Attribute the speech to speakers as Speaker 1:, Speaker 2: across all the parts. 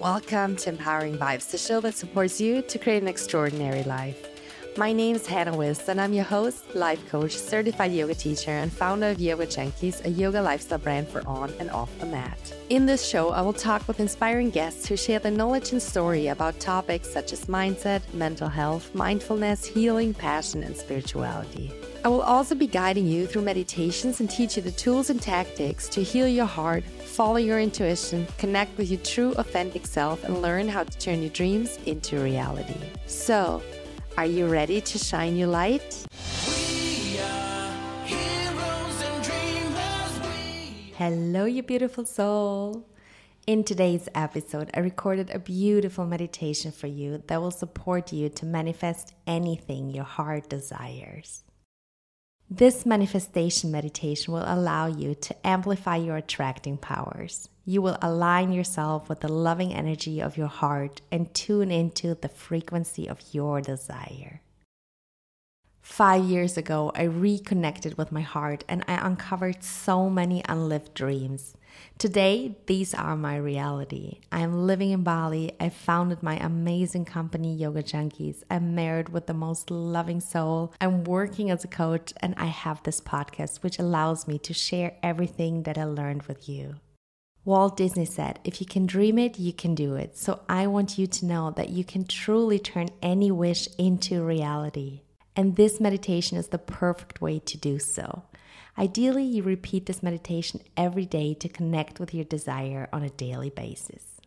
Speaker 1: Welcome to Empowering Vibes, the show that supports you to create an extraordinary life. My name is Hannah Wiz, and I'm your host, life coach, certified yoga teacher, and founder of Yoga Junkies, a yoga lifestyle brand for on and off the mat. In this show, I will talk with inspiring guests who share their knowledge and story about topics such as mindset, mental health, mindfulness, healing, passion, and spirituality. I will also be guiding you through meditations and teach you the tools and tactics to heal your heart, follow your intuition, connect with your true, authentic self, and learn how to turn your dreams into reality. So, are you ready to shine your light? Hello, you beautiful soul. In today's episode, I recorded a beautiful meditation for you that will support you to manifest anything your heart desires. This manifestation meditation will allow you to amplify your attracting powers. You will align yourself with the loving energy of your heart and tune into the frequency of your desire. Five years ago, I reconnected with my heart and I uncovered so many unlived dreams. Today, these are my reality. I am living in Bali. I founded my amazing company, Yoga Junkies. I'm married with the most loving soul. I'm working as a coach, and I have this podcast, which allows me to share everything that I learned with you. Walt Disney said, If you can dream it, you can do it. So I want you to know that you can truly turn any wish into reality. And this meditation is the perfect way to do so. Ideally, you repeat this meditation every day to connect with your desire on a daily basis.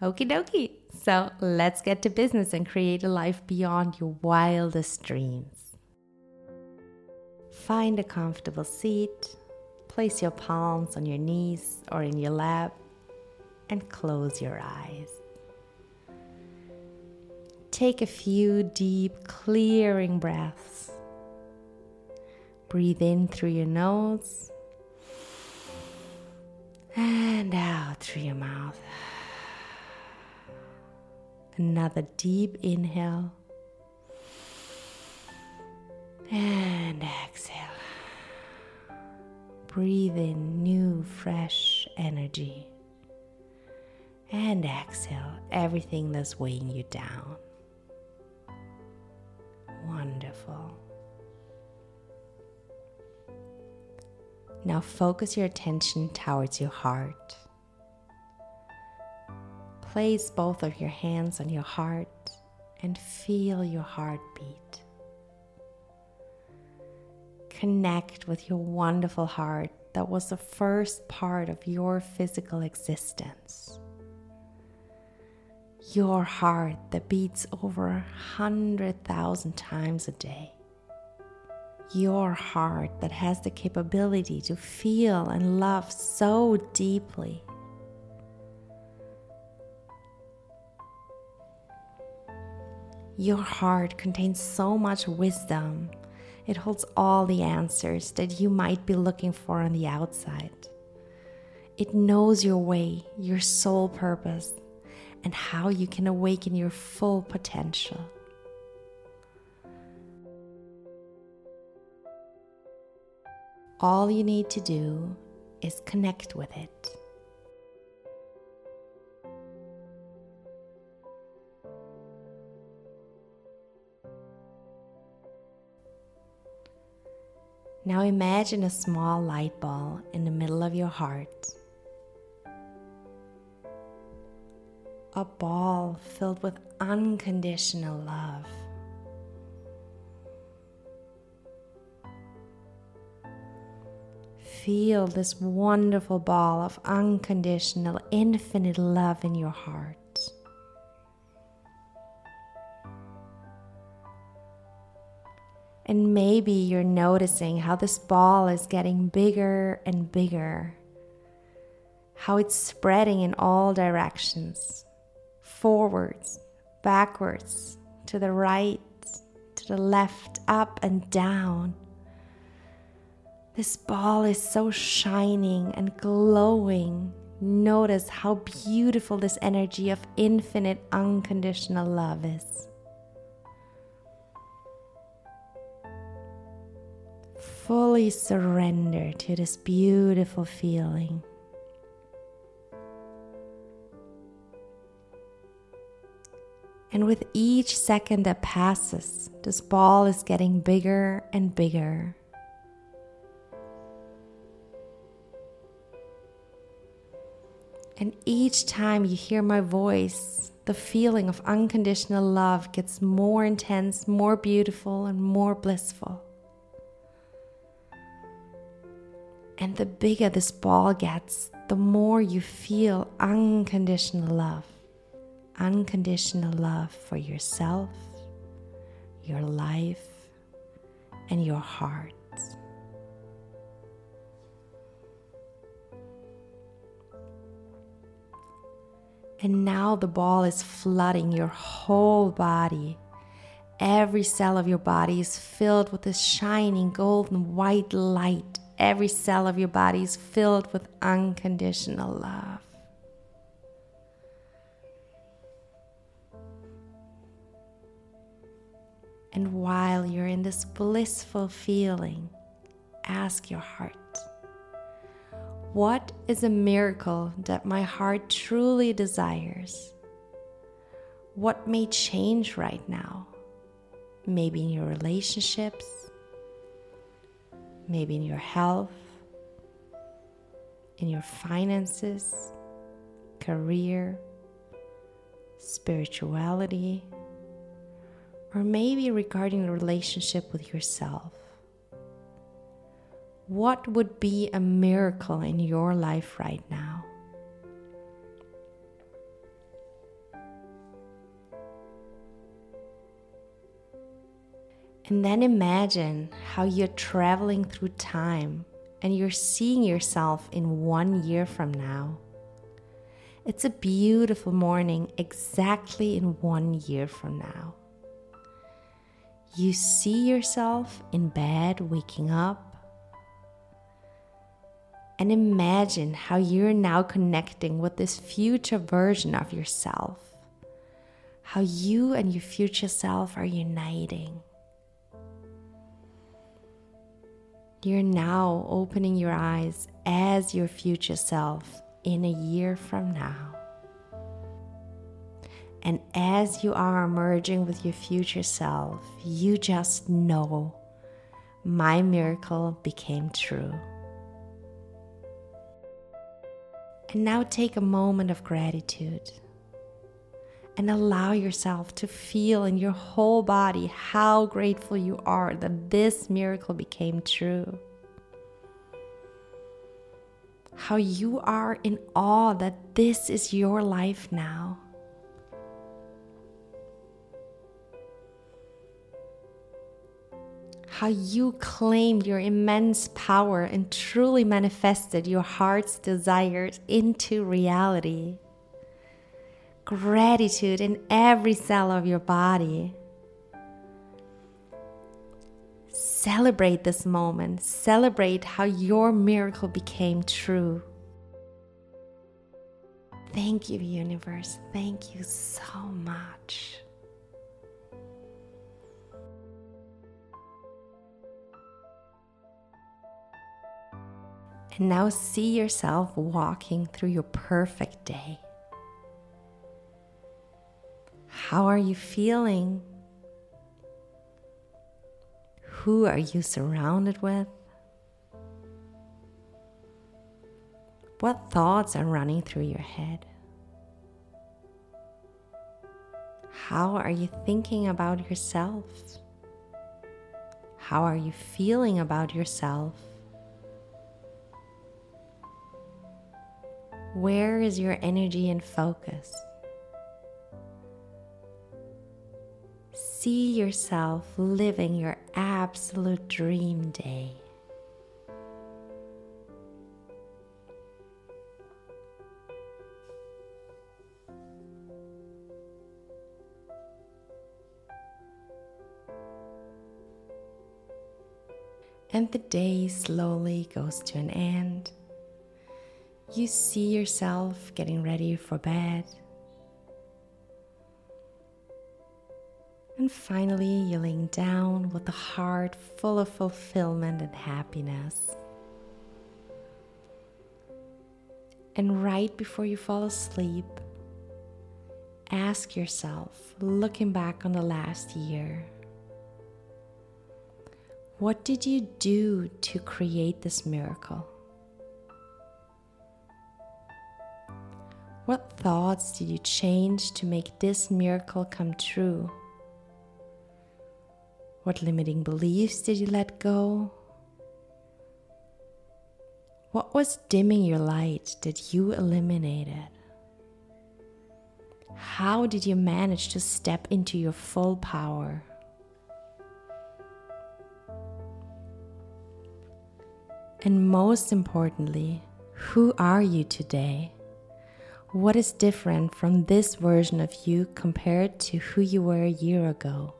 Speaker 1: Okie dokie. So let's get to business and create a life beyond your wildest dreams. Find a comfortable seat, place your palms on your knees or in your lap, and close your eyes. Take a few deep, clearing breaths Breathe in through your nose and out through your mouth. Another deep inhale and exhale. Breathe in new, fresh energy and exhale everything that's weighing you down. Wonderful. Now focus your attention towards your heart. Place both of your hands on your heart and feel your heartbeat. Connect with your wonderful heart that was the first part of your physical existence. Your heart that beats over a hundred thousand times a day your heart that has the capability to feel and love so deeply. Your heart contains so much wisdom. It holds all the answers that you might be looking for on the outside. It knows your way, your soul purpose, and how you can awaken your full potential. all you need to do is connect with it. Now imagine a small light ball in the middle of your heart. A ball filled with unconditional love. feel this wonderful ball of unconditional, infinite love in your heart. And maybe you're noticing how this ball is getting bigger and bigger, how it's spreading in all directions forwards, backwards, to the right, to the left, up and down. This ball is so shining and glowing. Notice how beautiful this energy of infinite, unconditional love is. Fully surrender to this beautiful feeling. And with each second that passes, this ball is getting bigger and bigger. And each time you hear my voice, the feeling of unconditional love gets more intense, more beautiful, and more blissful. And the bigger this ball gets, the more you feel unconditional love. Unconditional love for yourself, your life, and your heart. And now the ball is flooding your whole body. Every cell of your body is filled with this shining golden white light. Every cell of your body is filled with unconditional love. And while you're in this blissful feeling, ask your heart what is a miracle that my heart truly desires? What may change right now? Maybe in your relationships, maybe in your health, in your finances, career, spirituality, or maybe regarding the relationship with yourself. What would be a miracle in your life right now? And then imagine how you're traveling through time and you're seeing yourself in one year from now. It's a beautiful morning exactly in one year from now. You see yourself in bed waking up and imagine how you're now connecting with this future version of yourself. How you and your future self are uniting. You're now opening your eyes as your future self in a year from now. And as you are merging with your future self, you just know my miracle became true. And now take a moment of gratitude and allow yourself to feel in your whole body how grateful you are that this miracle became true. How you are in awe that this is your life now. How you claimed your immense power and truly manifested your heart's desires into reality. Gratitude in every cell of your body. Celebrate this moment. Celebrate how your miracle became true. Thank you, universe. Thank you so much. And now see yourself walking through your perfect day. How are you feeling? Who are you surrounded with? What thoughts are running through your head? How are you thinking about yourself? How are you feeling about yourself? Where is your energy and focus? See yourself living your absolute dream day. And the day slowly goes to an end you see yourself getting ready for bed. And finally, you're laying down with a heart full of fulfillment and happiness. And right before you fall asleep, ask yourself, looking back on the last year, what did you do to create this miracle? What thoughts did you change to make this miracle come true? What limiting beliefs did you let go? What was dimming your light that you eliminated? How did you manage to step into your full power? And most importantly, who are you today? What is different from this version of you compared to who you were a year ago?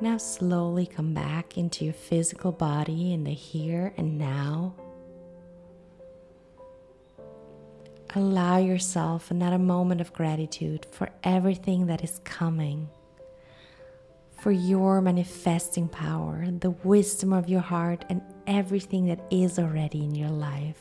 Speaker 1: Now, slowly come back into your physical body in the here and now. Allow yourself another moment of gratitude for everything that is coming for your manifesting power, the wisdom of your heart, and everything that is already in your life.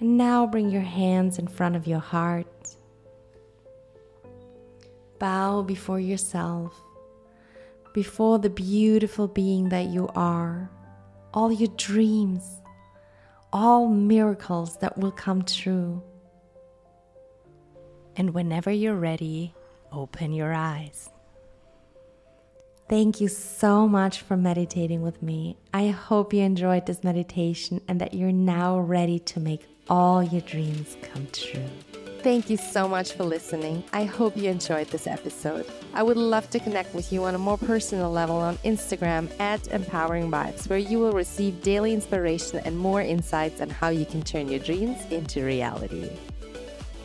Speaker 1: And now bring your hands in front of your heart. Bow before yourself, before the beautiful being that you are, all your dreams, all miracles that will come true. And whenever you're ready, open your eyes. Thank you so much for meditating with me. I hope you enjoyed this meditation and that you're now ready to make all your dreams come true.
Speaker 2: Thank you so much for listening. I hope you enjoyed this episode. I would love to connect with you on a more personal level on Instagram at Empowering Vibes, where you will receive daily inspiration and more insights on how you can turn your dreams into reality.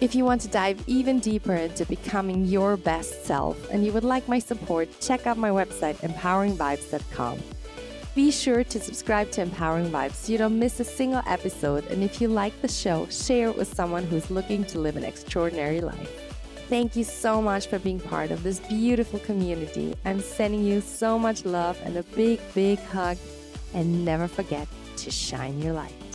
Speaker 2: If you want to dive even deeper into becoming your best self and you would like my support, check out my website, empoweringvibes.com. Be sure to subscribe to Empowering Vibes so you don't miss a single episode. And if you like the show, share it with someone who's looking to live an extraordinary life. Thank you so much for being part of this beautiful community. I'm sending you so much love and a big, big hug. And never forget to shine your light.